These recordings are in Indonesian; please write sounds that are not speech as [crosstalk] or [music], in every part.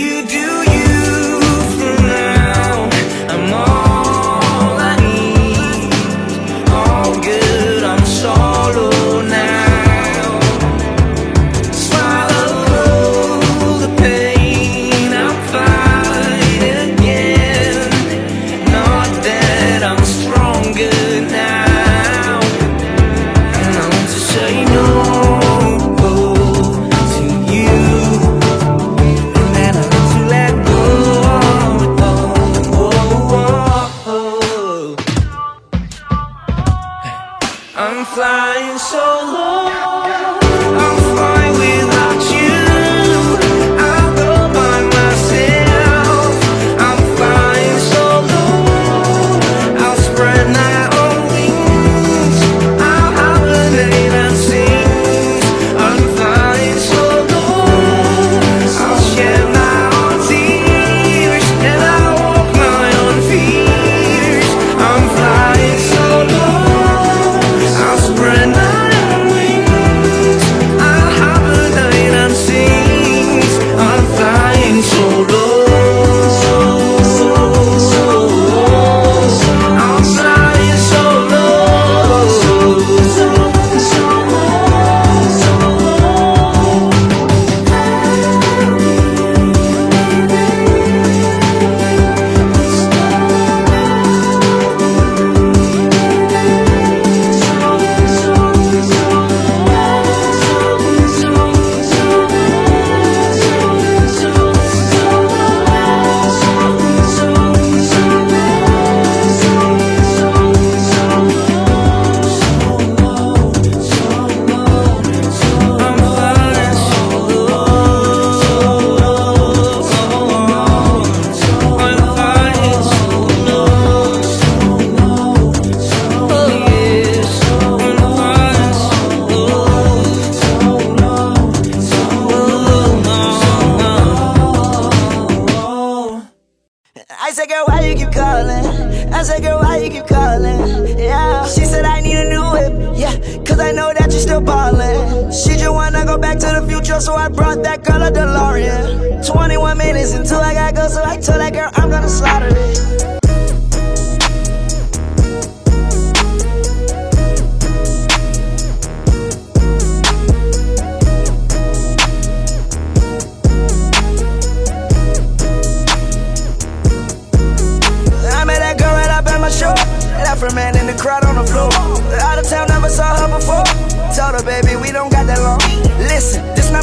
you do.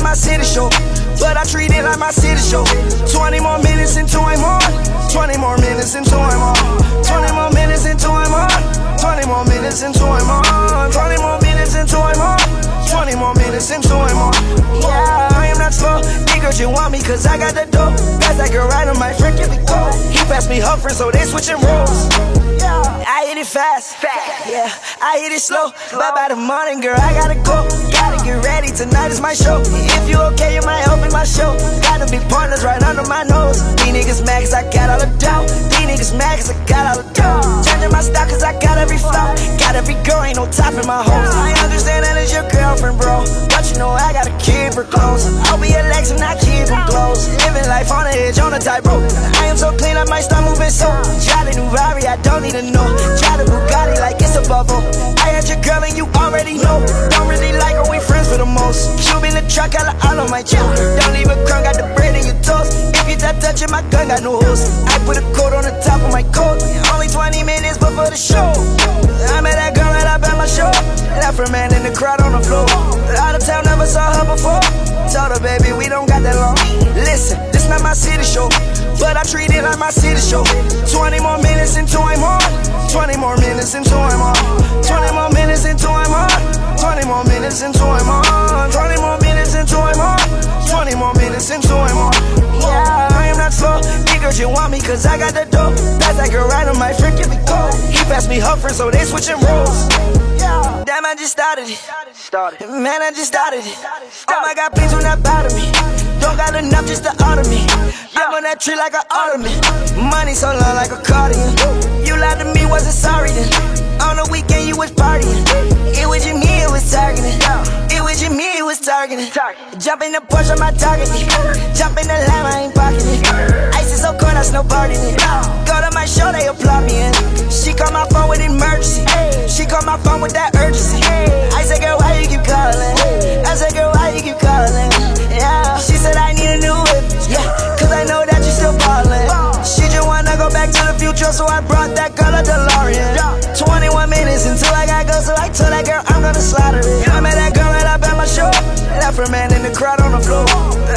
my city show. But I treat it like my city show. 20 more minutes until I'm on. 20 more minutes until I'm on. 20 more minutes until I'm on. 20 more minutes until I'm on. 20 more minutes until I'm on. 20 more minutes until I'm on. Yeah, I am not slow. Hey girl, you want me cause I got the dope. Pass that girl right on my friend, give me go. He passed me her friend, so they switching roles. I hit it fast, fast, yeah I hit it slow, slow. but by the morning, girl, I gotta go. Gotta get ready, tonight is my show. If you okay, you might help in my show. Gotta be partners, right under my nose. These niggas mad cause I got all the doubt These niggas mad cause I got all the doubt Changing my style cause I got every flow. Got every girl, ain't no top in my hoes. I understand that it's your girlfriend, bro. But you know I gotta keep her close I'll be a legs and I keep them close. Living life on the edge, on a tightrope. I am so clean, I might start moving so. Drive the new Rari, I don't need to know. Drive the Bugatti like it's a bubble. I had your girl and you already know. Don't really like her for the most. Shoot in the truck, I like all on my chest. Don't leave a crumb, got the bread in your toast. If you not touching my gun, got no host. I put a coat on the top of my coat. Only 20 minutes before the show. I met that girl right up at my show. Left her man in the crowd on the floor. Out of town, never saw her before. Told her, baby, we don't got that long. Listen not my city show. But I treat it like my city show. 20 more minutes until I'm on. 20 more minutes until I'm on. 20 more minutes until I'm on. 20 more minutes until I'm on. 20 more minutes until I'm on. 20 more minutes until I'm on. Yeah, I am not slow. Niggas, you want me cause I got the dope. That's like a ride on my freaking go. He passed me Humphrey, so they switching roles. Damn, I just started it. Man, I just started it. Oh my god, please do not bother me. Don't got enough just to order me. I'm on that tree like an ornament. Money so long like a cardigan. You lied to me, wasn't sorry then. On the weekend, you was partying. It was just me, it was targeting. It was just me, it was targeting. Jump in the Porsche, my target. Jump in the lamb, I ain't pocketing. Ice is so cold, I snowboarding it. Go to my show, they applaud me. In. She called my phone with emergency. She called my phone with that urgency. I said, girl, why you keep calling? I said, girl, why you keep calling? She said I need a new whip, yeah, cause I know that you still ballin'. She just wanna go back to the future, so I brought that girl a DeLorean. 21 minutes until I got go, so I told that girl I'm gonna slaughter it. I met that girl right up at my show. Afro-man in the crowd on the floor.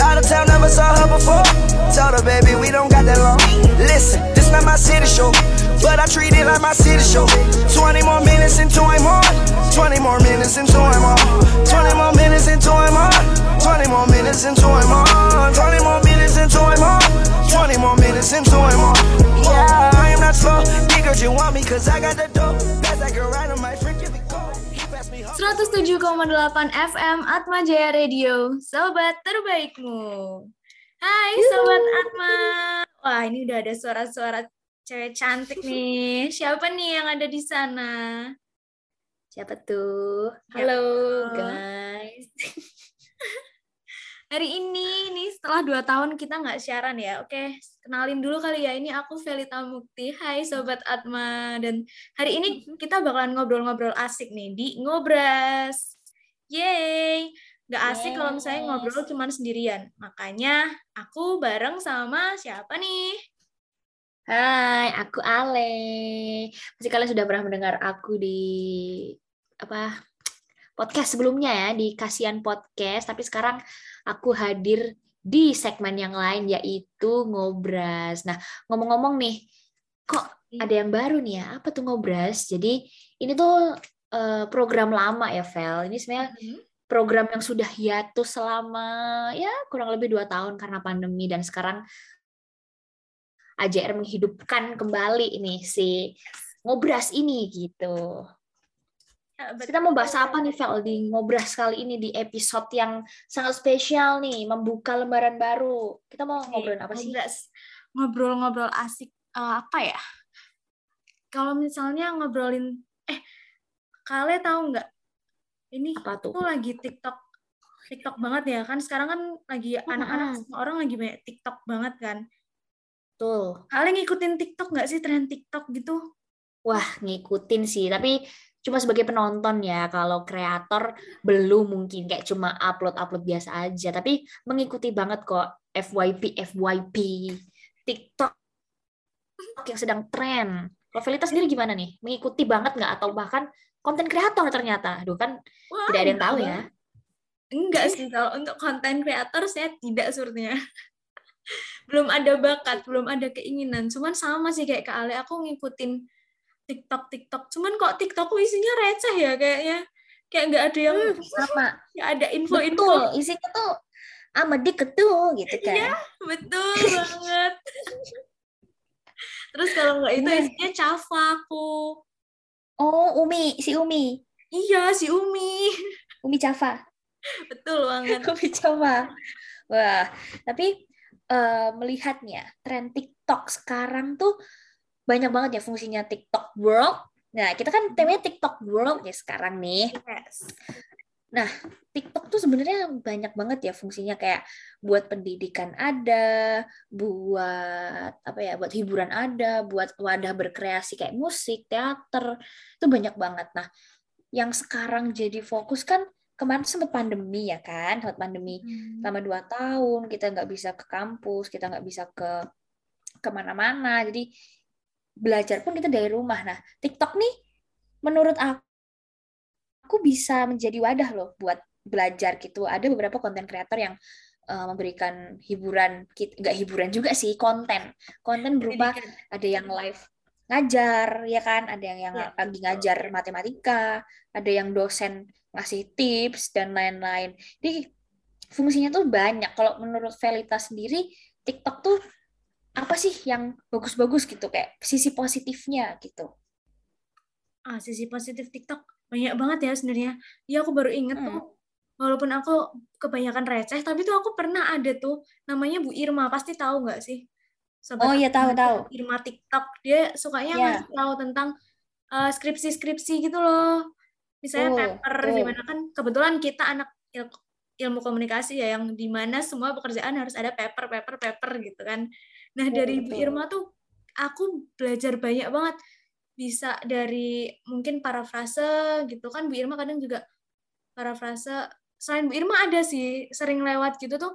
Out of town, never saw her before. Told her, baby, we don't got that long. Listen, this not my city show. But I treat it like my city show. 20 more minutes until I'm on. 20 more minutes until I'm on. 20 more minutes until I'm on. 20 more minutes until I'm on. 20 more minutes until I'm on. 20 more minutes until I'm on. Yeah, I am not slow. Nigga, you want me? Cause I got the dope. That's like a ride on my 107,8 FM Atma Jaya Radio, sobat terbaikmu. Hai sobat Atma. Wah, ini udah ada suara-suara cewek cantik nih. Siapa nih yang ada di sana? Siapa tuh? Halo guys. [laughs] Hari ini, nih setelah dua tahun kita nggak siaran ya. Oke, kenalin dulu kali ya. Ini aku Velita Mukti. Hai Sobat Atma. Dan hari ini [laughs] kita bakalan ngobrol-ngobrol asik nih di Ngobras. Yeay! Gak asik yes. kalau misalnya ngobrol cuma sendirian. Makanya aku bareng sama siapa nih? Hai, aku Ale. Pasti kalian sudah pernah mendengar aku di apa podcast sebelumnya ya di Kasian Podcast, tapi sekarang aku hadir di segmen yang lain yaitu ngobras. Nah, ngomong-ngomong nih, kok ada yang baru nih ya? Apa tuh ngobras? Jadi ini tuh uh, program lama ya, Vel. Ini sebenarnya mm -hmm program yang sudah hiatus selama ya kurang lebih dua tahun karena pandemi dan sekarang AJR menghidupkan kembali ini si ngobras ini gitu. Ya, Kita mau bahas apa nih Vel di ngobras kali ini di episode yang sangat spesial nih membuka lembaran baru. Kita mau ngobrol apa sih? Ngobrol-ngobrol asik. Uh, apa ya? Kalau misalnya ngobrolin eh kalian tahu nggak? Ini apa tuh? tuh lagi TikTok TikTok banget ya kan? Sekarang kan lagi anak-anak semua orang lagi banyak TikTok banget kan? Tuh kalian ngikutin TikTok nggak sih tren TikTok gitu? Wah ngikutin sih. Tapi cuma sebagai penonton ya kalau kreator belum mungkin kayak cuma upload upload biasa aja tapi mengikuti banget kok FYP FYP TikTok yang sedang tren kalau Felita sendiri gimana nih mengikuti banget nggak atau bahkan konten kreator ternyata. Aduh kan Wah, tidak ada yang tahu ya. Enggak sih kalau untuk konten kreator saya tidak sepertinya. [laughs] belum ada bakat, belum ada keinginan. Cuman sama sih kayak Kak Ale, aku ngikutin TikTok TikTok. Cuman kok TikTokku isinya receh ya kayaknya. Kayak nggak ada yang hmm, sama. Nggak ada info-info. Betul, isinya tuh ama dikit tuh gitu kan. Iya, betul banget. Terus kalau nggak itu isinya cafa aku. Oh, Umi, si Umi. Iya, si Umi. Umi Java. Betul banget. Umi Java. Wah, tapi uh, melihatnya tren TikTok sekarang tuh banyak banget ya fungsinya TikTok World. Nah, kita kan temanya TikTok World ya sekarang nih. Yes. Nah, TikTok tuh sebenarnya banyak banget ya fungsinya kayak buat pendidikan ada, buat apa ya, buat hiburan ada, buat wadah berkreasi kayak musik, teater, itu banyak banget. Nah, yang sekarang jadi fokus kan kemarin sempat pandemi ya kan, sempat pandemi hmm. selama dua tahun kita nggak bisa ke kampus, kita nggak bisa ke ke mana-mana, jadi belajar pun kita dari rumah. Nah, TikTok nih menurut aku aku bisa menjadi wadah loh buat belajar gitu. Ada beberapa konten kreator yang uh, memberikan hiburan, nggak hiburan juga sih, konten. Konten berupa ada yang live ngajar, ya kan? Ada yang yang ya. lagi ngajar matematika, ada yang dosen ngasih tips dan lain-lain. Jadi fungsinya tuh banyak. Kalau menurut Velita sendiri, TikTok tuh apa sih yang bagus-bagus gitu? Kayak sisi positifnya gitu? Ah, sisi positif TikTok. Banyak banget ya sebenarnya. Ya aku baru inget hmm. tuh walaupun aku kebanyakan receh tapi tuh aku pernah ada tuh namanya Bu Irma. Pasti tahu nggak sih? Sobat oh iya tahu tahu. Irma TikTok. Dia sukanya yeah. ngasih tahu tentang uh, skripsi-skripsi gitu loh. Misalnya uh, paper uh. gimana kan kebetulan kita anak il ilmu komunikasi ya yang di mana semua pekerjaan harus ada paper paper paper gitu kan nah dari Bu Irma tuh aku belajar banyak banget. Bisa dari mungkin parafrase gitu kan Bu Irma kadang juga parafrase selain Bu Irma ada sih sering lewat gitu tuh.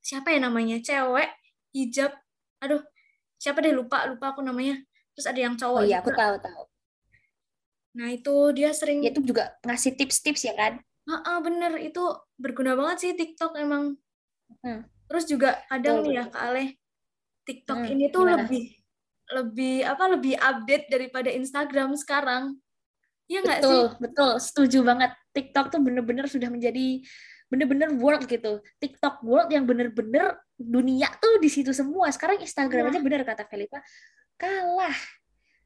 Siapa ya namanya? Cewek hijab. Aduh siapa deh? Lupa lupa aku namanya. Terus ada yang cowok oh iya aku tahu tahu. Nah itu dia sering itu juga ngasih tips-tips ya kan? Ah, ah bener. Itu berguna banget sih TikTok emang. Hmm. terus juga kadang nih ya Kak Ale TikTok hmm, ini tuh gimana? lebih lebih apa lebih update daripada Instagram sekarang. Iya nggak betul, sih? Betul, setuju banget. TikTok tuh bener-bener sudah menjadi bener-bener world gitu. TikTok world yang bener-bener dunia tuh di situ semua. Sekarang Instagram Iya. aja bener kata Felita kalah.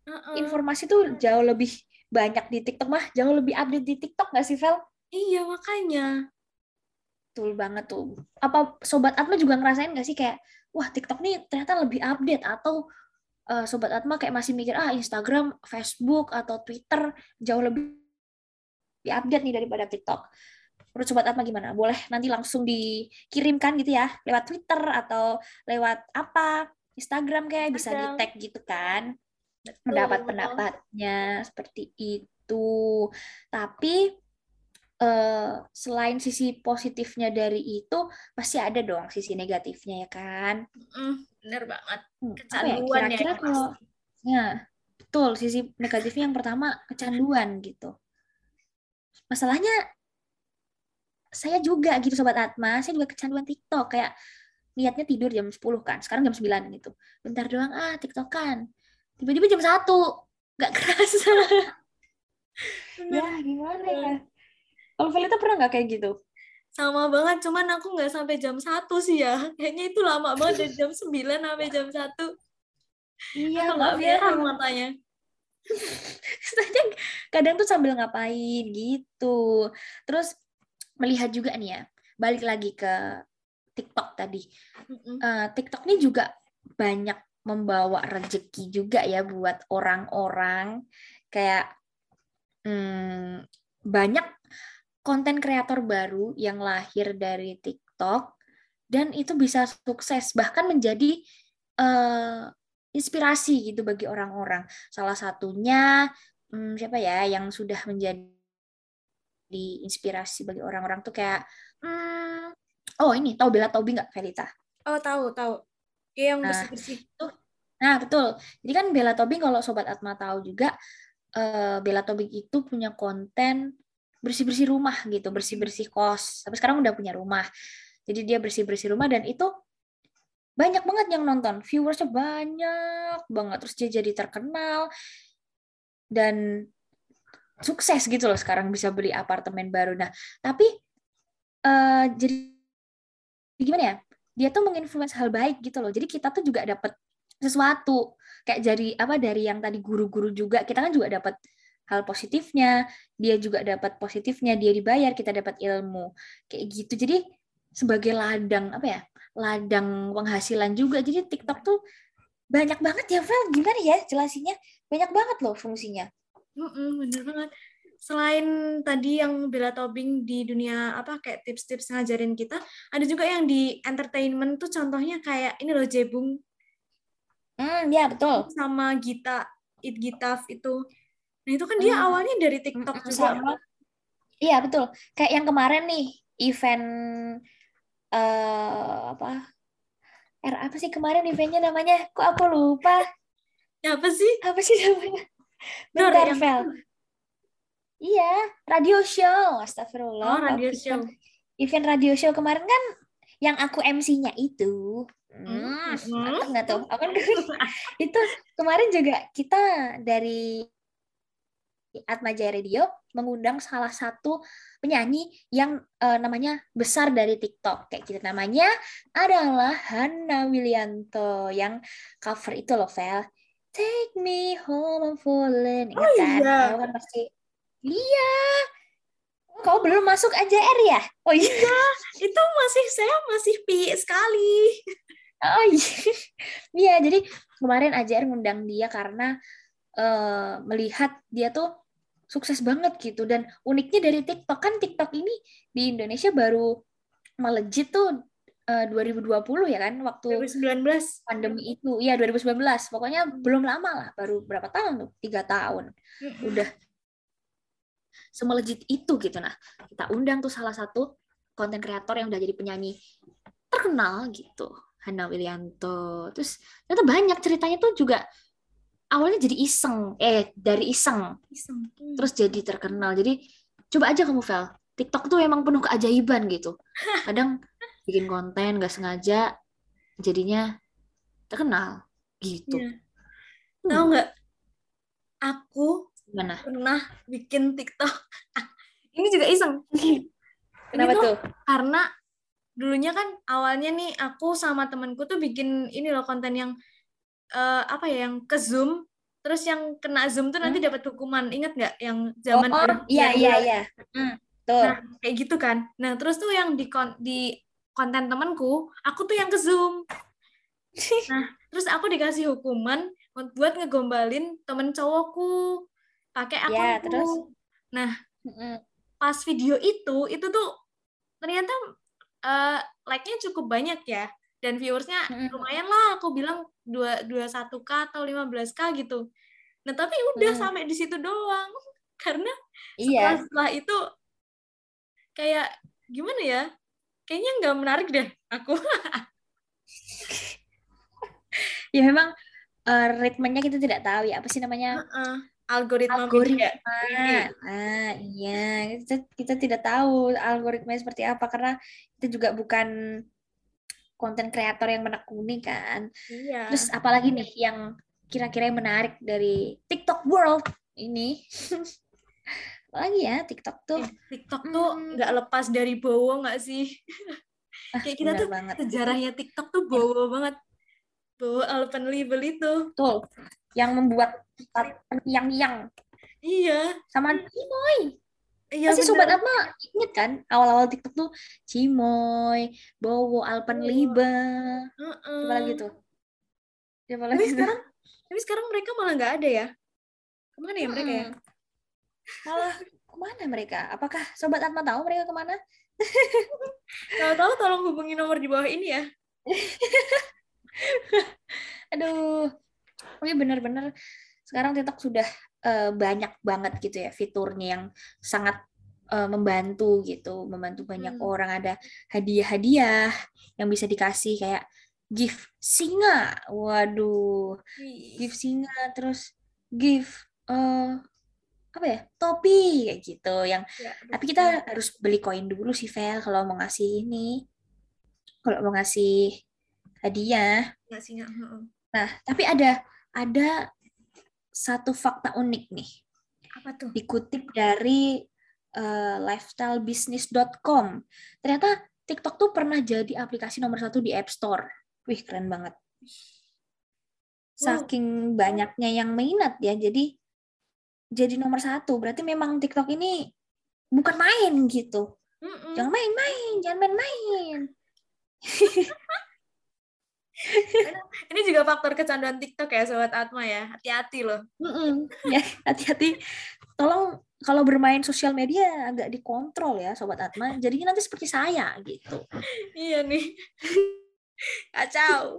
Uh-uh. Informasi tuh jauh lebih banyak di TikTok mah, jauh lebih update di TikTok nggak sih, Vel? Iya makanya. Betul banget tuh. Apa Sobat Atma juga ngerasain nggak sih kayak, wah TikTok nih ternyata lebih update atau eh, Sobat Atma kayak masih mikir, ah Instagram, Facebook, atau Twitter jauh lebih lebih update nih daripada TikTok. Menurut Sobat Atma gimana? Boleh nanti langsung dikirimkan gitu ya, lewat Twitter atau lewat apa, Instagram kayak bisa di tag gitu kan. Pendapat-pendapatnya seperti itu. Tapi eh, selain sisi positifnya dari itu pasti ada dong sisi negatifnya ya kan. Mm, bener banget. Hmm, ya? Kecanduan ya, Kira-kira yang kalau ya betul sisi negatifnya yang pertama kecanduan gitu. Masalahnya saya juga gitu sobat Atma, saya juga kecanduan TikTok kayak niatnya tidur jam 10 kan, sekarang jam 9 gitu. Bentar doang ah TikTok kan. Tiba-tiba jam 1. Nggak kerasa. Ya gimana ya? Kalau Velita pernah nggak kayak gitu? Sama banget, cuman aku nggak sampai jam 1 sih ya. [laughs] Kayaknya itu lama banget dari jam 9 sampai jam 1. Iya, nggak merah matanya. Kadang tuh sambil ngapain gitu. Terus melihat juga nih ya, balik lagi ke TikTok tadi. Eh, TikTok ini juga banyak membawa rezeki juga ya buat orang-orang. Kayak hmm, banyak konten kreator baru yang lahir dari TikTok dan itu bisa sukses bahkan menjadi eh, inspirasi gitu bagi orang-orang. Salah satunya hmm, siapa ya yang sudah menjadi inspirasi bagi orang-orang tuh kayak hmm, oh ini tahu Bella Tobi nggak Felita? Oh, tahu, tahu. Iya, yang Nah, bersih-bersih. Nah, betul. Jadi kan Bella Tobing kalau Sobat Atma tahu juga, eh, Bella Tobing itu punya konten bersih-bersih rumah gitu, bersih-bersih kos. Tapi sekarang udah punya rumah. Jadi dia bersih-bersih rumah dan itu banyak banget yang nonton. Viewersnya banyak banget. Terus dia jadi terkenal dan sukses gitu loh sekarang bisa beli apartemen baru. Nah, tapi eh, jadi gimana ya? Dia tuh menginfluence hal baik gitu loh. Jadi kita tuh juga dapat sesuatu kayak dari apa dari yang tadi guru-guru juga kita kan juga dapat hal positifnya dia juga dapat positifnya dia dibayar kita dapat ilmu. Kayak gitu. Jadi sebagai ladang apa ya ladang penghasilan juga. Jadi TikTok tuh banyak banget ya Vel. Gimana ya jelasinya banyak banget loh fungsinya. Mm-mm, bener banget. Selain tadi yang Bella Tobing di dunia apa kayak tips-tips ngajarin kita, ada juga yang di entertainment tuh contohnya kayak ini loh Jebung. Hmm ya betul. Sama Gita, It Gitaf itu. Nah itu kan dia Hmm. awalnya dari TikTok Mm-mm, juga. sama. Iya betul. Kayak yang kemarin nih event eh apa? R apa sih kemarin eventnya namanya? Kok aku lupa? Ya apa sih? apa sih namanya? Dor, bentar yang- Vel iya radio show. Astagfirullah. Oh, radio event, show. event radio show kemarin kan yang aku MC-nya itu. Hmm, hmm, hmm. nggak tuh aku [laughs] kan itu kemarin juga kita dari Atma Jaya Radio mengundang salah satu penyanyi yang eh, namanya besar dari TikTok. Kayak gitu namanya adalah Hana Wilianto yang cover itu loh Vel Take Me Home I'm Falling. Oh, kan? iya. Kan pasti? Iya. Kau belum masuk AJR ya? Oh iya. Itu masih saya masih pi sekali. Oh iya. Iya, jadi kemarin AJR ngundang dia karena eh, melihat dia tuh sukses banget gitu dan uniknya dari TikTok kan TikTok ini di Indonesia baru melejit tuh eh, 2020 ya kan waktu 2019. pandemi itu. Iya 2019. Pokoknya belum lama lah, baru berapa tahun tuh? Tiga tahun. Udah semelejit itu gitu nah. Kita undang tuh salah satu konten kreator yang udah jadi penyanyi terkenal gitu. Hana Wilianto. Terus ternyata banyak ceritanya tuh juga awalnya jadi iseng, eh dari iseng Iseng. Hmm. terus jadi terkenal. Jadi coba aja kamu Vel. TikTok tuh emang penuh keajaiban gitu. [laughs] Kadang bikin konten gak sengaja jadinya terkenal gitu. Iya. Tahu nggak? Aku Gimana? pernah bikin TikTok. Ini juga iseng. [laughs] Kenapa Ini tuh tuh? karena dulunya kan awalnya nih aku sama temenku tuh bikin ini loh konten yang eh, apa ya yang ke zoom terus yang kena zoom tuh nanti dapat hukuman ingat nggak yang zaman Hmm? oh, 2019? iya iya iya. Hmm, tuh. nah kayak gitu kan nah terus tuh yang di kon- di konten temenku aku tuh yang ke zoom [laughs] nah terus aku dikasih hukuman buat ngegombalin temen cowokku pakai Ya, akunku terus? nah pas video itu itu tuh ternyata eh, like-nya cukup banyak ya dan viewersnya lumayan lah aku bilang dua dua satu k atau 15 k gitu nah tapi udah Mm. sampai di situ doang [laughs] karena Iya. setelah, setelah itu kayak gimana ya kayaknya nggak menarik deh aku [laughs] Ya memang eh, ritmenya kita tidak tahu ya apa sih namanya Heeh. algoritma algoritma. media. Ah, iya, kita, kita tidak tahu algoritmanya seperti apa karena kita juga bukan konten kreator yang menekuni kan. iya Terus apalagi nih yang kira-kira yang menarik dari TikTok World ini? [laughs] apalagi ya TikTok tuh Eh, TikTok tuh Hmm. nggak lepas dari Bowo nggak sih kayak kita tuh banget. sejarahnya TikTok tuh Bowo banget Bowo Alpenlebel itu Betul. Yang membuat yang yang iya sama Cimoy. Iya Pasti sobat. Atma inget kan awal-awal TikTok tuh Cimoy, Bowo, Alpenliebe. Heeh. Siapa lagi tuh? Siapa tapi lagi tuh? sekarang tapi sekarang mereka malah nggak ada ya ke mana ya mereka ya. Malah ke mana mereka? Apakah Sobat Atma tahu mereka ke mana? kalau tahu tolong hubungi nomor di bawah ini ya [laughs] Aduh, tapi bener-bener sekarang TikTok sudah eh, banyak banget gitu ya fiturnya yang sangat eh, membantu gitu, membantu banyak Hmm. orang. Ada hadiah-hadiah yang bisa dikasih kayak gift singa, waduh, gift singa, terus gift eh apa ya topi kayak gitu. Yang Ya, tapi kita harus beli koin dulu sih Vel kalau mau ngasih ini, kalau mau ngasih hadiah. heeh. Nah, tapi ada ada satu fakta unik nih, apa tuh dikutip dari eh, lifestylebusiness.com. Ternyata TikTok tuh pernah jadi aplikasi nomor satu di App Store. Wih, keren banget. Saking banyaknya yang minat ya, jadi jadi nomor satu. Berarti memang TikTok ini bukan main gitu. Mm-mm. Jangan main-main, jangan main-main. [laughs] ini juga faktor kecanduan TikTok ya sobat Atma ya hati-hati loh Mm-mm. Ya, hati-hati. Tolong kalau bermain sosial media agak dikontrol ya, Sobat Atma. Jadinya nanti seperti saya gitu. iya nih kacau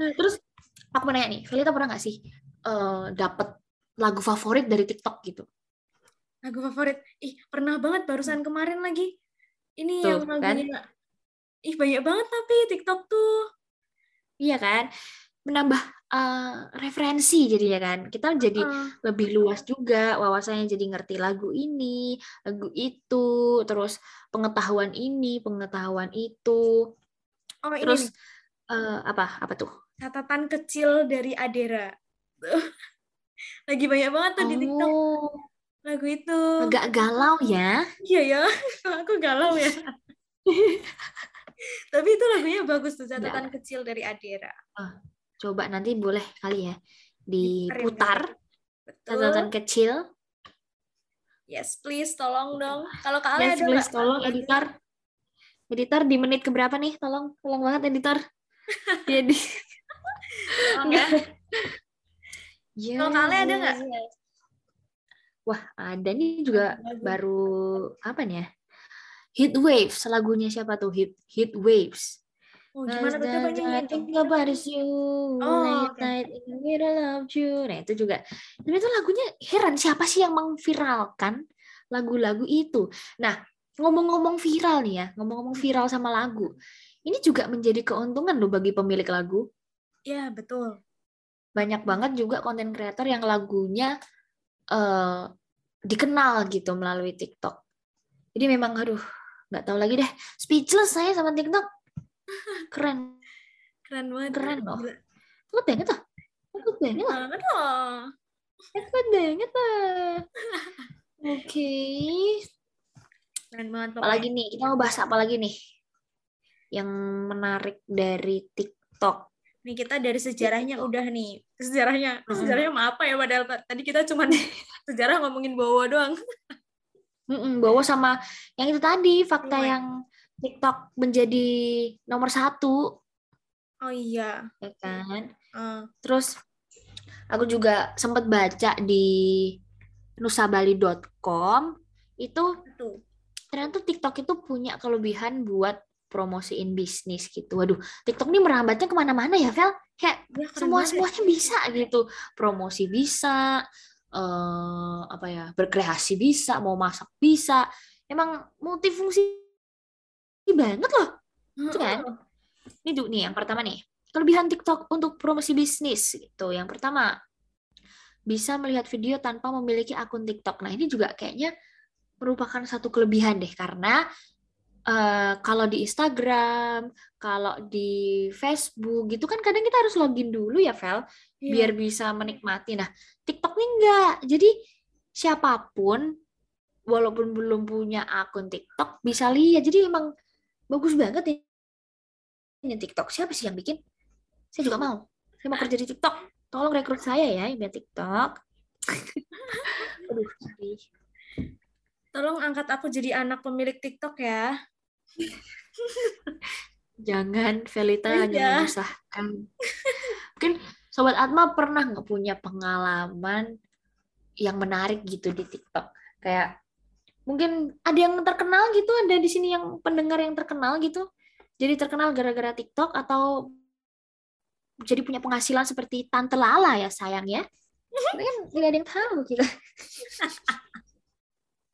Nah, terus aku mau nanya nih, Felita pernah nggak sih eh dapet lagu favorit dari TikTok gitu? lagu favorit ih pernah banget barusan kemarin lagi ini Tuh, yang kan? Ih banyak banget tapi TikTok tuh Iya kan? Menambah eh, referensi jadinya kan. Kita jadi Heeh. lebih luas juga wawasannya jadi ngerti lagu ini, lagu itu, terus pengetahuan ini, pengetahuan itu. oh ini Terus eh, apa? Apa tuh? catatan kecil dari Adera [laughs] lagi banyak banget tuh di TikTok Oh, lagu itu agak galau ya. iya ya [laughs] aku galau ya [laughs] tapi itu lagunya bagus tuh catatan kecil dari Adera Coba nanti boleh kali ya diputar betul catatan kecil. yes please tolong dong kalau kalian Yes, ada please nggak tolong lagu- editor. Editor di menit keberapa nih? Tolong, tolong banget editor. [laughs] Jadi ya [laughs] Kalau kalian ada nggak? Wah, ada nih juga baru apa nih ya? Heat Waves, lagunya siapa tuh? Heat Heat Waves. oh, gimana tuh coba nyanyiin I dong. think about is you, Oh, late oke. night in the middle of June. Nah, itu juga. Tapi itu lagunya heran siapa sih yang memviralkan lagu-lagu itu. Nah, ngomong-ngomong viral nih ya, ngomong-ngomong viral sama lagu. Ini juga menjadi keuntungan loh bagi pemilik lagu. ya betul Banyak banget juga konten kreator yang lagunya eh, dikenal gitu melalui TikTok. Jadi memang aduh, nggak tahu lagi deh. Speechless saya sama TikTok. [laughs] Keren. keren banget Keren loh. Lu pengen tuh? banget lah. Banget loh. Hebat banget lah. Oke. Keren banget pokoknya. Apalagi nih? Kita mau bahas apa lagi nih? Yang menarik dari TikTok. Nih kita dari sejarahnya udah nih. Sejarahnya, sejarahnya apa ya padahal ta- tadi kita cuman [laughs] sejarah ngomongin bawa doang. [laughs] Mm-mm, bawa sama yang itu tadi fakta Iya. yang TikTok menjadi nomor satu, Oh iya. ya kan? Eh, Terus aku juga sempat baca di nusabali.com itu tuh. ternyata TikTok itu punya kelebihan buat promosiin bisnis gitu. Waduh, TikTok ini merambatnya ke mana-mana ya, Vel? Kayak Ya, semua semuanya bisa gitu. Promosi bisa, eh apa ya, berkreasi bisa, mau masak bisa. Emang multifungsi banget loh. Itu kan? Ini dulu nih yang pertama nih. Kelebihan TikTok untuk promosi bisnis gitu. Yang pertama, bisa melihat video tanpa memiliki akun TikTok. Nah, ini juga kayaknya merupakan satu kelebihan deh karena eh, kalau di Instagram, kalau di Facebook gitu kan kadang kita harus login dulu ya, Vel, Iya. biar bisa menikmati. Nah, TikTok ini enggak. Jadi siapa pun walaupun belum punya akun TikTok bisa lihat. Jadi emang bagus banget ya ini TikTok. Siapa sih yang bikin? Saya juga mau. Saya mau kerja di TikTok. Tolong rekrut saya ya, yang TikTok. [laughs] Aduh, sorry. Tolong angkat aku jadi anak pemilik TikTok ya. Jangan, Velita hanya Iya. menyusahkan. Mungkin Sobat Atma pernah nggak punya pengalaman yang menarik gitu di TikTok? Kayak mungkin ada yang terkenal gitu, ada di sini yang pendengar yang terkenal gitu. Jadi terkenal gara-gara TikTok atau jadi punya penghasilan seperti Tante Lala ya sayang ya. [laughs] Tapi kan nggak ada yang tahu kita.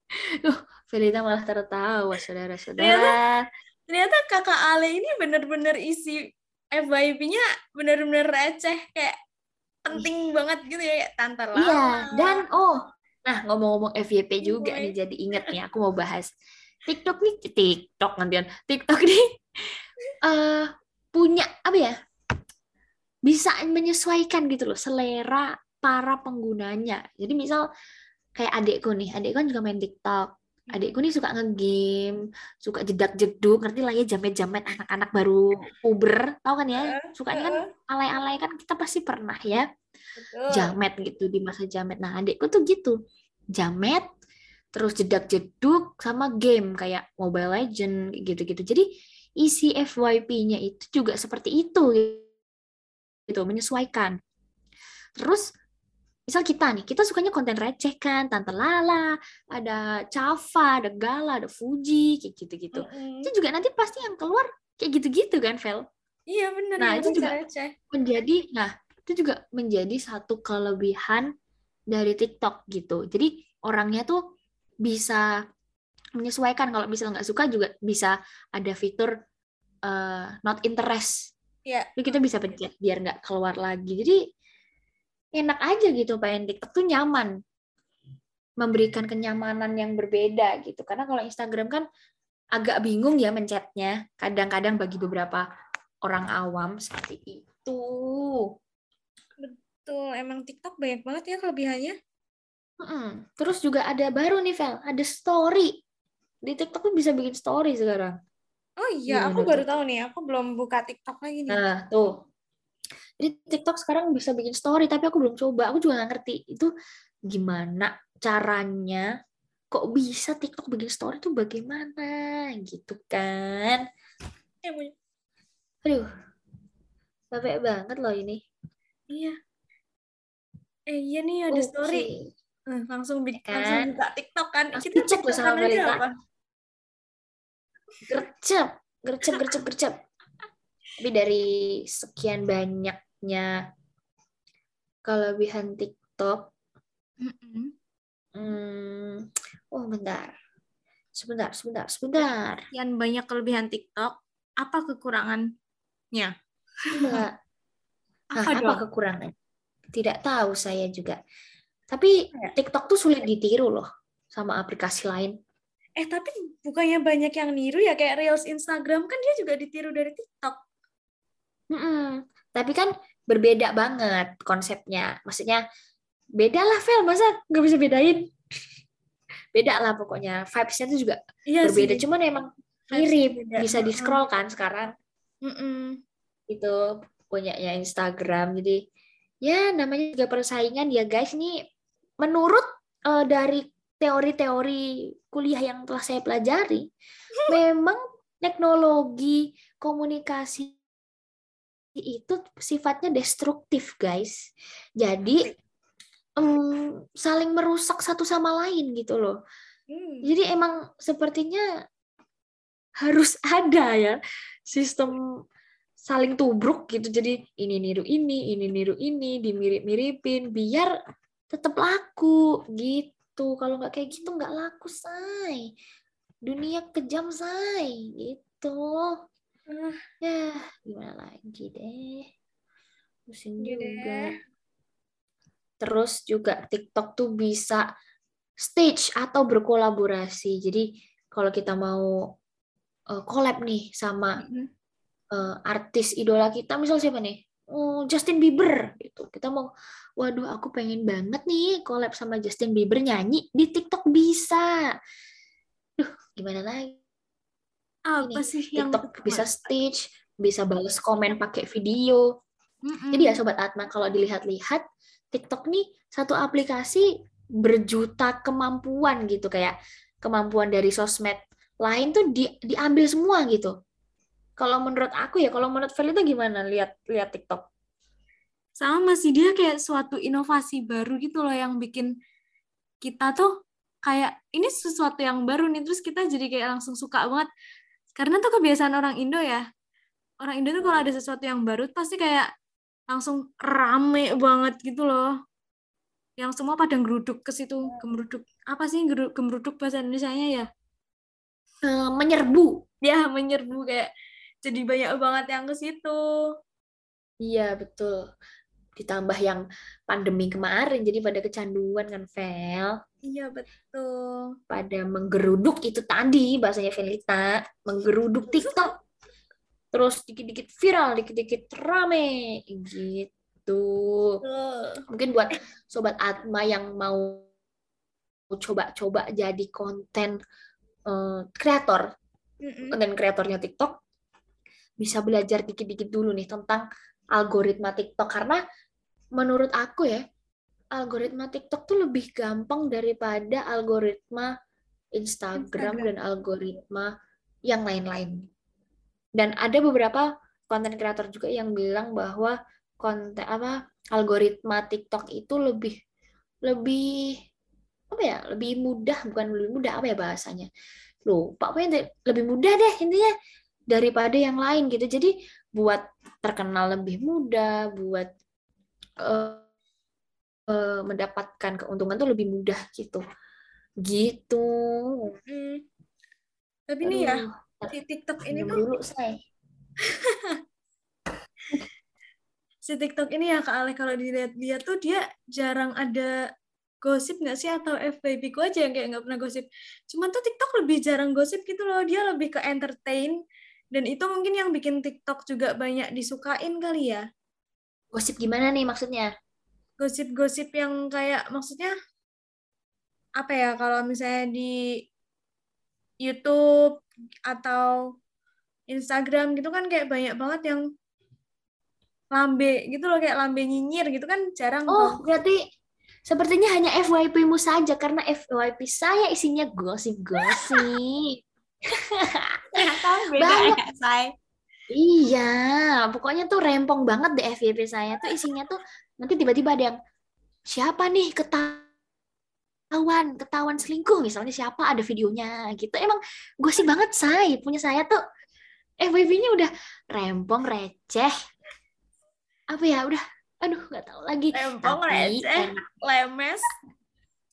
[laughs] Duh, Velita malah tertawa, saudara-saudara. Ternyata kakak Ale ini bener-bener isi FYP-nya bener-bener receh kayak penting banget gitu ya kayak tante Lala. Iya, dan oh, nah ngomong-ngomong FYP juga Gue. nih jadi inget nih aku mau bahas TikTok nih TikTok nantian TikTok nih [laughs] eh punya apa ya bisa menyesuaikan gitu loh selera para penggunanya. Jadi misal kayak adekku nih, adekku kan juga main TikTok. Adekku nih suka ngegame, suka jedak-jeduk, ngerti lah ya jamet-jamet anak-anak baru puber, tahu kan ya? Sukanya kan alay-alay kan kita pasti pernah ya Betul. jamet gitu di masa jamet. Nah, adikku tuh gitu. Jamet, terus jedak-jeduk sama game kayak Mobile Legend gitu-gitu. Jadi isi FYP-nya itu juga seperti itu gitu, menyesuaikan. Terus misal kita nih, kita sukanya konten receh kan, Tante Lala, ada Chava, ada Gala, ada Fuji, kayak gitu-gitu. Mm-mm. Itu juga nanti pasti yang keluar kayak gitu-gitu kan, Vel? Iya bener. Nah, yang itu juga- receh. menjadi nah itu juga menjadi satu kelebihan dari TikTok gitu jadi orangnya tuh bisa menyesuaikan kalau misalnya nggak suka juga bisa ada fitur eh, not interest Iya. jadi kita bisa pencet biar nggak keluar lagi jadi enak aja gitu pengen TikTok tuh nyaman memberikan kenyamanan yang berbeda gitu karena kalau Instagram kan agak bingung ya mencetnya kadang-kadang bagi beberapa orang awam seperti itu Tuh emang TikTok banyak banget ya kelebihannya. Mm-mm. Terus juga ada baru nih, Vel. Ada story. Di TikTok tuh bisa bikin story sekarang. Oh iya, Gimana aku tuh? baru tahu nih. Aku belum buka TikTok lagi nih. Nah, tuh. Jadi TikTok sekarang bisa bikin story, tapi aku belum coba. Aku juga nggak ngerti. Itu gimana caranya. Kok bisa TikTok bikin story tuh bagaimana? Gitu kan. Punya- Aduh. Capek banget loh ini. iya. Eh iya nih ada Oke. story. Eh, langsung bi- Kan? langsung buka TikTok kan. Langsung Kita dicek loh sama Melita. gercep, gercep, gercep, gercep. Tapi dari sekian banyaknya kelebihan TikTok, Mm-mm. hmm, oh bentar, sebentar, sebentar, sebentar. Sekian banyak kelebihan TikTok. Apa kekurangannya? Enggak. [laughs] Nah, Apa apa kekurangan? Tidak tahu saya juga. Tapi Ya. TikTok tuh sulit ditiru loh sama aplikasi lain. Eh tapi bukannya banyak yang niru ya kayak Reels Instagram kan dia juga ditiru dari TikTok. Mm-mm. Tapi kan berbeda banget konsepnya. Maksudnya beda lah Vel, masa nggak bisa bedain? [laughs] beda lah pokoknya. Vibes-nya tuh juga Iya berbeda. sih. Cuman emang mirip, bisa di scroll kan sekarang Mm-mm. itu punyanya Instagram. Jadi ya namanya juga persaingan ya guys. Ini menurut eh, dari teori-teori kuliah yang telah saya pelajari, [laughs] memang teknologi komunikasi itu sifatnya destruktif guys. Jadi em, saling merusak satu sama lain gitu loh. Hmm. Jadi emang sepertinya harus [laughs] ada ya sistem saling tubruk gitu. Jadi ini niru ini, ini niru ini, dimirip-miripin biar tetap laku gitu. Kalau nggak kayak gitu nggak laku, say. Dunia kejam, say. Gitu. Ah, Ya, gimana lagi deh. Pusing Iya juga. deh. Terus juga TikTok tuh bisa stage atau berkolaborasi. Jadi kalau kita mau eh, collab nih sama eh, artis idola kita, misal siapa nih? Oh, Justin Bieber gitu. Kita mau, waduh aku pengen banget nih collab sama Justin Bieber nyanyi di TikTok bisa. Duh, gimana lagi? Apa Ini, sih yang TikTok bisa stage, bisa balas komen pakai video. Mm-mm. Jadi ya Sobat Atma, kalau dilihat-lihat, TikTok nih satu aplikasi berjuta kemampuan gitu. Kayak kemampuan dari sosmed lain tuh di, diambil semua gitu. Kalau menurut aku ya, kalau menurut Feli itu gimana lihat lihat TikTok? sama sih dia kayak suatu inovasi baru gitu loh yang bikin kita tuh kayak ini sesuatu yang baru nih terus kita jadi kayak langsung suka banget karena tuh kebiasaan orang Indo ya. Orang Indo tuh kalau ada sesuatu yang baru pasti kayak langsung rame banget gitu loh. Yang semua pada geruduk ke situ gemeruduk apa sih gemeruduk bahasa Indonesia-nya ya? Eh, menyerbu. ya menyerbu kayak jadi banyak banget yang ke situ. Iya, betul. Ditambah yang pandemi kemarin, jadi pada kecanduan kan, Vel. iya betul. Pada menggeruduk itu tadi bahasanya Velita menggeruduk TikTok. Terus dikit-dikit viral dikit-dikit rame gitu. Mungkin buat sobat Atma yang mau coba-coba jadi konten eh, kreator Mm-mm. konten kreatornya TikTok bisa belajar dikit-dikit dulu nih tentang algoritma TikTok. Karena menurut aku ya algoritma TikTok tuh lebih gampang daripada algoritma Instagram, Instagram. dan algoritma yang lain-lain. Dan ada beberapa konten kreator juga yang bilang bahwa konten apa algoritma TikTok itu lebih lebih apa ya lebih mudah bukan lebih mudah apa ya bahasanya lupa pokoknya lebih mudah deh intinya daripada yang lain gitu jadi buat terkenal lebih mudah buat eh, eh, mendapatkan keuntungan tuh lebih mudah gitu. Gitu. Mm. Tapi nih ya, si TikTok ini tuh, dulu say. [laughs] Si TikTok ini ya Kak Ale, kalau dilihat-lihat tuh dia jarang ada gosip nggak sih? Atau FYP ku aja yang kayak nggak pernah gosip. Cuman tuh TikTok lebih jarang gosip gitu loh, dia lebih ke entertain. Dan itu mungkin yang bikin TikTok juga banyak disukain kali ya. Gosip gimana nih maksudnya Gosip-gosip yang kayak maksudnya apa ya kalau misalnya di YouTube atau Instagram gitu kan kayak banyak banget yang lambe gitu loh kayak lambe nyinyir gitu kan jarang oh tuh. berarti sepertinya hanya FYP-mu saja karena FYP saya isinya gosip-gosip [laughs] beda banyak. ya, say. Iya, pokoknya tuh rempong banget deh FYP saya tuh isinya tuh nanti tiba-tiba ada yang siapa nih ketahuan ketahuan selingkuh misalnya siapa ada videonya gitu. Emang gosip banget saya punya saya tuh FYP-nya udah rempong receh. Apa ya udah aduh nggak tahu lagi. Rempong, Tapi receh. enak lemes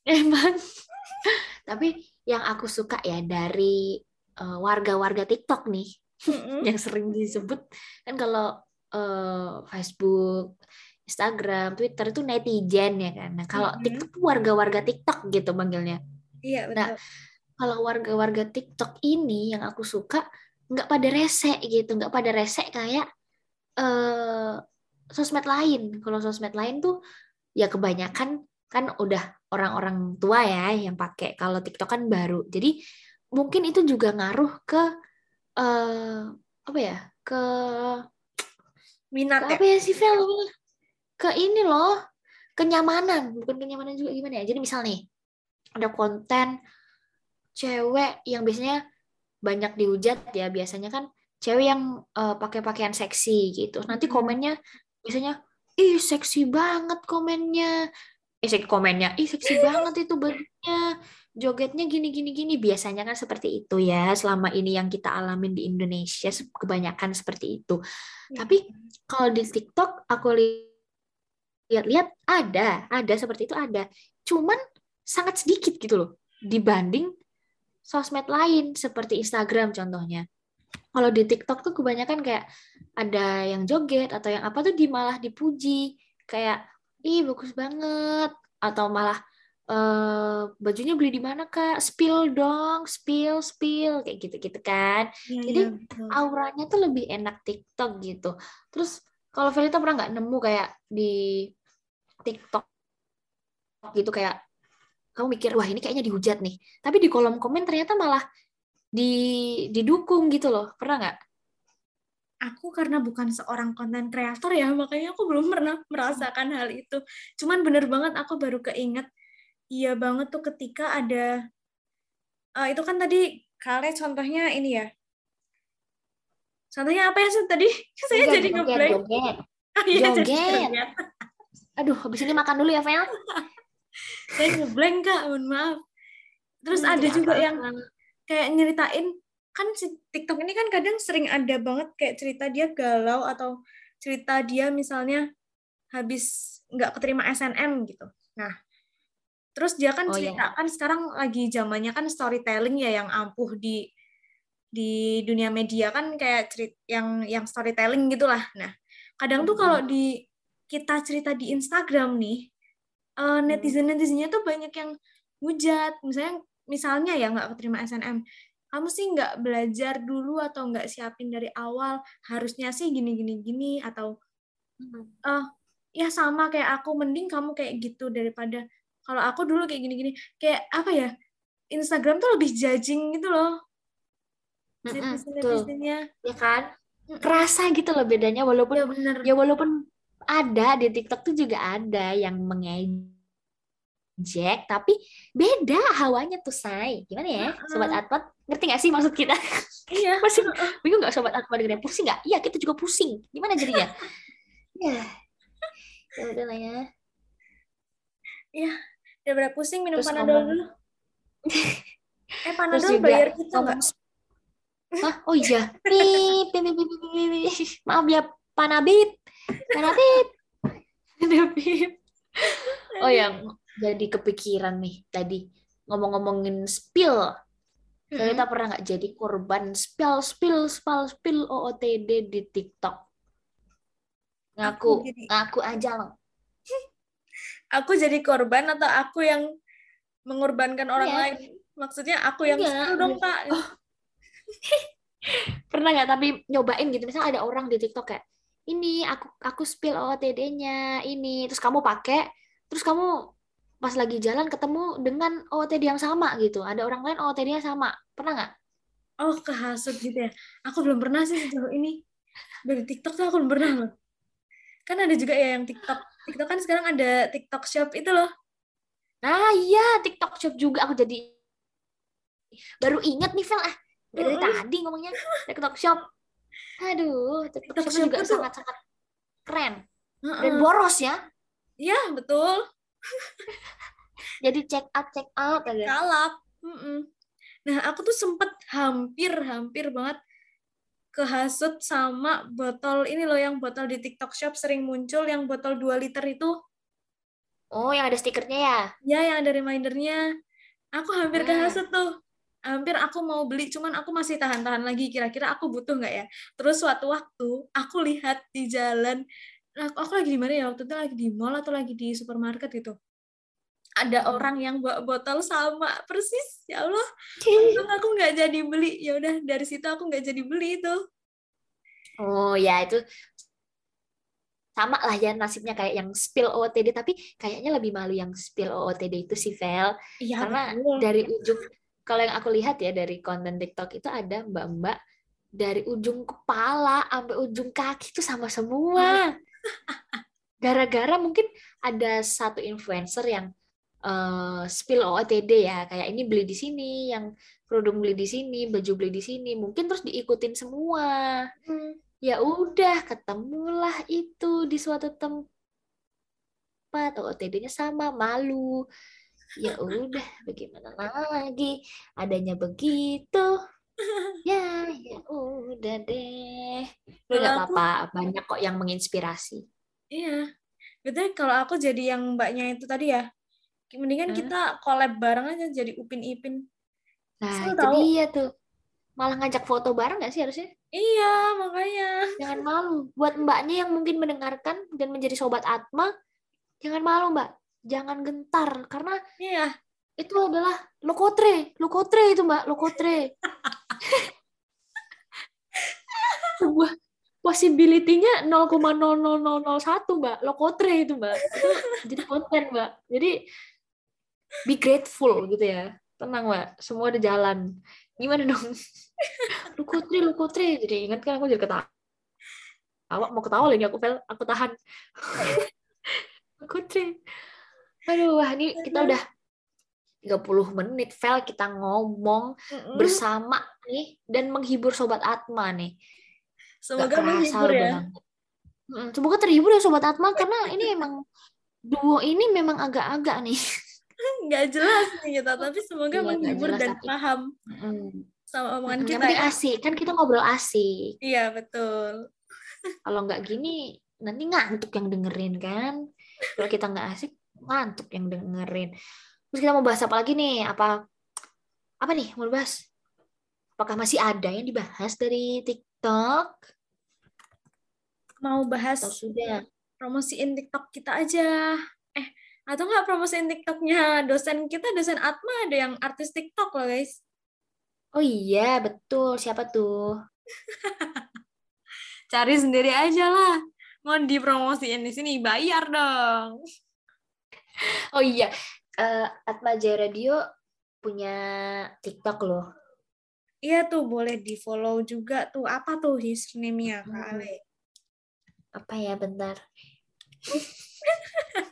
Emang. Tapi yang aku suka ya dari eh, warga-warga TikTok nih Yang sering disebut kan kalau eh, Facebook, Instagram, Twitter itu netizen ya kan. Nah, kalau Mhm. TikTok warga-warga TikTok gitu manggilnya. iya Nah, betul Kalau warga-warga TikTok ini yang aku suka nggak pada rese gitu, nggak pada rese kayak eh sosmed lain. Kalau sosmed lain tuh ya kebanyakan kan udah orang-orang tua ya yang pakai. Kalau TikTok kan baru. Jadi mungkin itu juga ngaruh ke uh, apa ya? Ke minat ke ya? apa ya sih Vel? Ke ini loh, kenyamanan. Bukan kenyamanan juga gimana ya? Jadi misal nih ada konten cewek yang biasanya banyak dihujat ya biasanya kan cewek yang uh, pakai pakaian seksi gitu nanti komennya biasanya ih seksi banget komennya eh seksi komennya ih seksi banget itu bajunya jogetnya gini gini gini. Biasanya kan seperti itu ya. Selama ini yang kita alamin di Indonesia kebanyakan seperti itu. Tapi kalau di TikTok aku lihat-lihat ada ada. Seperti itu ada. Cuman sangat sedikit gitu loh dibanding sosmed lain seperti Instagram contohnya. Kalau di TikTok tuh kebanyakan kayak ada yang joget atau yang apa tuh di malah dipuji. Kayak ih bagus banget. Atau malah uh, bajunya beli di mana kak? Spill dong spill spill kayak gitu gitu kan. Ya, jadi ya, auranya tuh lebih enak TikTok gitu. Terus kalau Felita pernah nggak nemu kayak di TikTok gitu kayak kamu mikir wah ini kayaknya dihujat nih. Tapi di kolom komen ternyata malah di didukung gitu loh. Pernah nggak? Aku karena bukan seorang konten kreator ya makanya aku belum pernah merasakan hal itu. Cuman bener banget aku baru keinget iya banget tuh ketika ada uh, itu kan tadi kalian contohnya ini ya. Contohnya apa ya tadi [laughs] saya Enggak, jadi ngeblank. [laughs] joget. Ah, iya, joget. aduh habis ini makan dulu ya Vel [laughs] saya ngeblank kak mohon maaf. Terus hmm, ada juga yang kayak nyeritain kan si TikTok ini kan kadang sering ada banget kayak cerita dia galau atau cerita dia misalnya habis nggak keterima SNM gitu. Nah terus dia kan oh, cerita iya. kan sekarang lagi zamannya kan storytelling ya yang ampuh di di dunia media kan kayak cerit yang yang storytelling gitulah. Nah kadang tuh kalau di kita cerita di Instagram nih uh, netizen netizennya tuh banyak yang hujat misalnya misalnya ya nggak keterima SNM kamu sih nggak belajar dulu atau nggak siapin dari awal? Harusnya sih gini gini gini atau uh, ya sama kayak aku mending kamu kayak gitu daripada kalau aku dulu kayak gini gini kayak apa ya Instagram tuh lebih judging gitu loh. Netizen netizennya ya kan? Kerasa gitu loh bedanya walaupun ya, bener. ya walaupun ada di TikTok tuh juga ada yang mengejek tapi beda hawanya tuh say gimana ya? Sobat atlet ngerti gak sih maksud kita? [laughs] Iya. Masih bingung gak sobat atlet dengerin? Pusing gak iya kita juga pusing. Gimana jadinya? [laughs] Ya ya udah lah ya. Ya udah pusing minum Terus panadol ngomong. dulu [laughs] eh panadol bayar kita nggak Hah? Oh iya. Pip, pip, pip, pip, pip. Maaf ya, Panabip. Panabip. Panabip. Oh yang jadi kepikiran nih tadi ngomong-ngomongin spill. Hmm. Kita pernah nggak jadi korban spill, spill, spill, spill OOTD di TikTok? Ngaku, jadi... ngaku aja loh. Aku jadi korban atau aku yang mengorbankan orang ya. lain? Maksudnya aku yang spill dong, Pak. Oh. [laughs] pernah nggak tapi nyobain gitu? Misalnya ada orang di TikTok kayak ini aku aku spill OOTD-nya ini. Terus kamu pakai terus kamu pas lagi jalan ketemu dengan OOTD yang sama gitu. Ada orang lain OOTD-nya sama. Pernah nggak? Oh kehasut gitu ya. Aku belum pernah sih sejauh ini. Dari TikTok tuh aku belum pernah loh. Kan ada juga ya yang TikTok TikTok kan sekarang ada TikTok Shop itu loh ah iya TikTok Shop juga aku jadi baru inget nih Vel ah dari tadi ngomongnya TikTok Shop Aduh, TikTok, Shop juga sangat-sangat keren uh-uh. dan boros ya. Iya betul. [laughs] Jadi check out check out aja. Kalap. Nah aku tuh sempet hampir hampir banget kehasut sama botol ini loh yang botol di TikTok Shop sering muncul yang botol 2 liter itu. Oh, yang ada stikernya ya? Ya, yang ada remindernya. Aku hampir hmm. kehasut tuh hampir aku mau beli cuman aku masih tahan-tahan lagi kira-kira aku butuh nggak ya terus suatu waktu aku lihat di jalan aku, aku lagi di mana ya waktu itu lagi di mall atau lagi di supermarket gitu ada orang yang bawa botol sama persis. Ya Allah. Untung aku nggak jadi beli. Ya udah dari situ aku nggak jadi beli itu. Oh ya itu sama lah ya nasibnya kayak yang spill OOTD tapi kayaknya lebih malu yang spill OOTD itu sih Vel. Iya, karena betul. dari ujung kalau yang aku lihat ya dari konten TikTok itu ada mbak-mbak dari ujung kepala sampai ujung kaki itu sama semua. Gara-gara mungkin ada satu influencer yang eh, spill OOTD ya. Kayak ini beli di sini yang kerudung beli di sini baju beli di sini. Mungkin terus diikutin semua. Hmm. ya udah ketemulah itu di suatu tempat. OOTD-nya sama malu. Ya udah bagaimana lagi? Adanya begitu. [laughs] Ya ya udah deh. Lu nggak apa-apa banyak kok yang menginspirasi. Iya. Betul kalau aku jadi yang mbaknya itu tadi ya. Mendingan Hmm. kita collab bareng aja jadi Upin Ipin. nah Seru itu tau. dia tuh malah ngajak foto bareng nggak sih harusnya Iya, makanya. jangan malu buat mbaknya yang mungkin mendengarkan dan menjadi sobat Atma jangan malu mbak jangan gentar karena Iya. itu adalah lokotre lokotre itu mbak lokotre [laughs] sebuah possibility-nya 0,00001 mbak lokotre itu mbak itu jadi konten mbak jadi be grateful gitu ya. Tenang mbak. Semua ada jalan. Gimana dong? [laughs] Lokotre lokotre jadi ingat kan aku jadi ketawa. Awak mau ketawa lagi. Aku fel aku tahan. [laughs] Lokotre aduh wah ini kita udah 30 menit Vel kita ngomong bersama nih dan menghibur sobat Atma nih. Semoga menghibur ya. banget. Semoga terhibur ya sobat Atma karena ini emang duo ini memang agak-agak nih. [laughs] Nggak jelas nih kita, tapi semoga Iya, menghibur dan tapi- paham Mm. sama omongan Yang kita penting ya. asik kan kita ngobrol asik. Iya, betul. Kalau nggak gini nanti ngantuk yang dengerin kan. Kalau kita nggak asik ngantuk yang dengerin. Terus kita mau bahas apa lagi nih? Apa apa nih mau bahas? Apakah masih ada yang dibahas dari TikTok Mau bahas atau sudah? promosiin TikTok kita aja. Atau nggak promosiin TikToknya dosen kita, dosen Atma ada yang artis TikTok loh guys. Oh iya, betul. Siapa tuh? [laughs] Cari sendiri aja lah. Mau dipromosiin di sini, bayar dong. Oh iya, eh, Atma Jaya Radio punya TikTok loh. Iya tuh, boleh di follow juga tuh. Apa tuh username-nya, Kak Hmm. Ale? Apa ya, bentar. [laughs]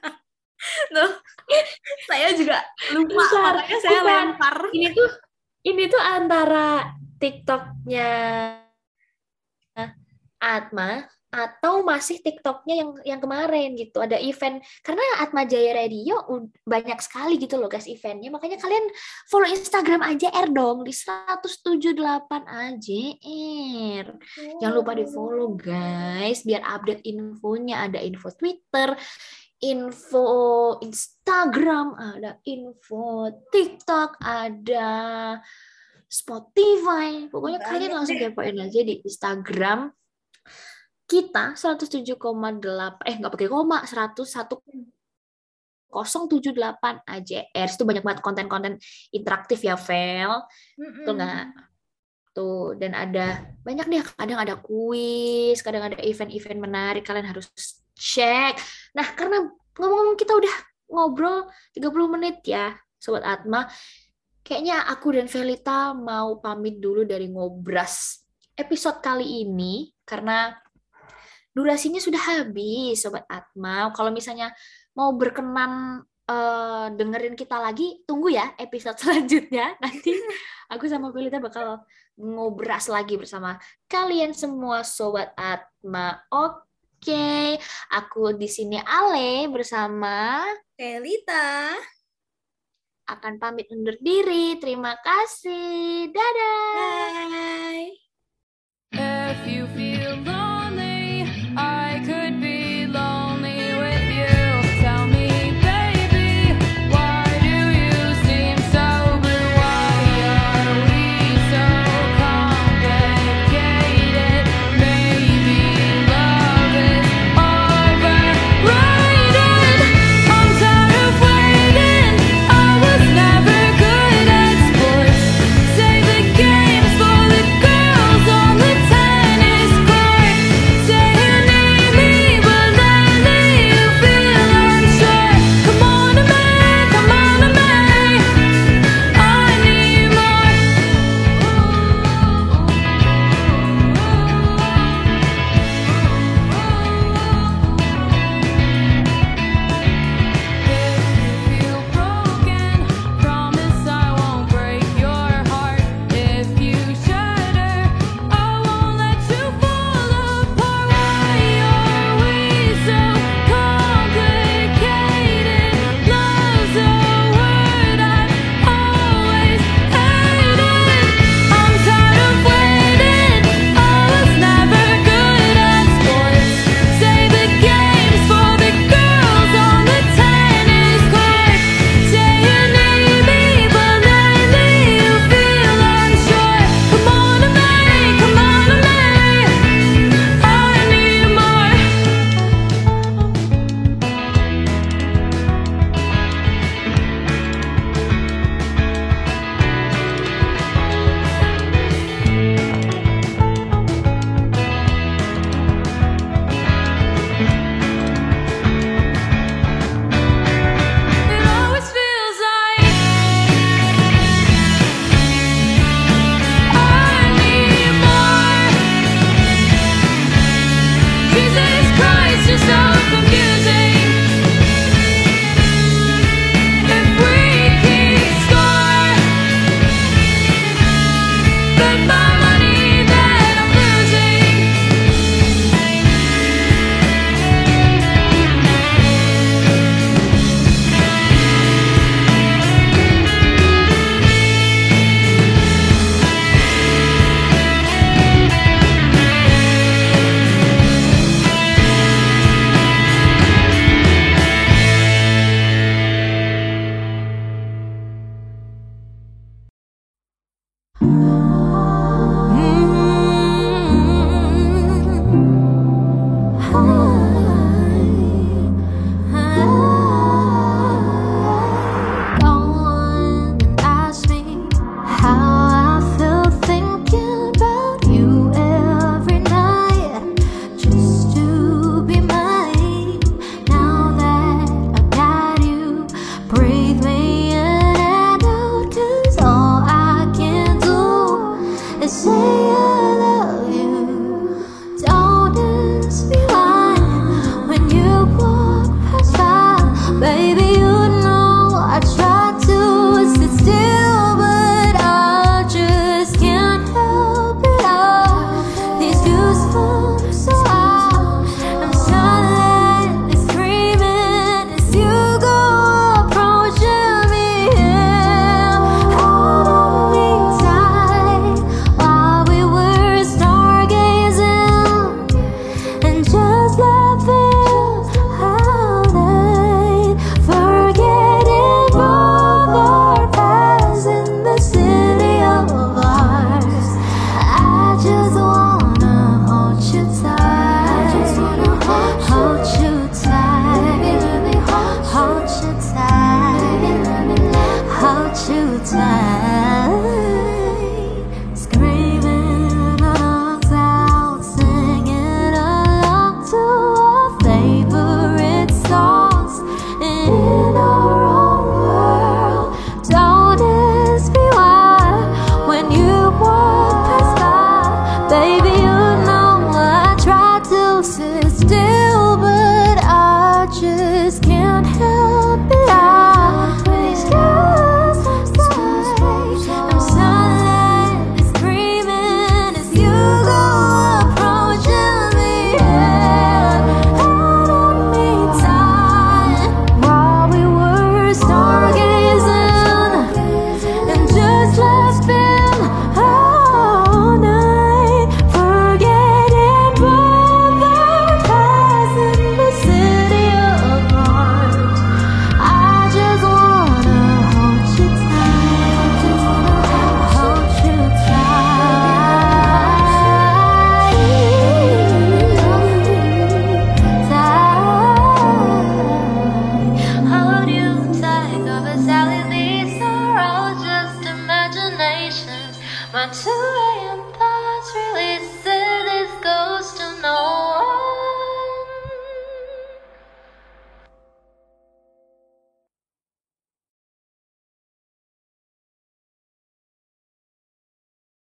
Lupa, Bentar, makanya saya bukan. lempar. Ini tuh, ini tuh antara TikToknya Atma atau masih TikToknya yang yang kemarin gitu. Ada event karena Atma Jaya Radio banyak sekali gitu loh guys eventnya. Makanya kalian follow Instagram aja R dong di 178 AJR. Jangan lupa di follow guys biar update infonya ada info Twitter, info Instagram, ada info TikTok, ada Spotify. Pokoknya Banyak kalian langsung kepoin aja di Instagram kita 107,8 eh nggak pakai koma 101 078 AJR itu banyak banget konten-konten interaktif ya Vel. Betul nggak? Tuh, dan ada banyak deh, kadang ada kuis, kadang ada event-event menarik, kalian harus cek. Nah, karena ngomong-ngomong kita udah ngobrol 30 menit ya, Sobat Atma. Kayaknya aku dan Velita mau pamit dulu dari ngobras episode kali ini, karena durasinya sudah habis, Sobat Atma. Kalau misalnya mau berkenan eh, dengerin kita lagi, tunggu ya episode [laughs] selanjutnya. Nanti aku sama Velita bakal ngobras lagi bersama kalian semua sobat Atma. Oke, aku di sini Ale bersama Kelita. akan pamit undur diri. Terima kasih. Dadah. Bye. If you feel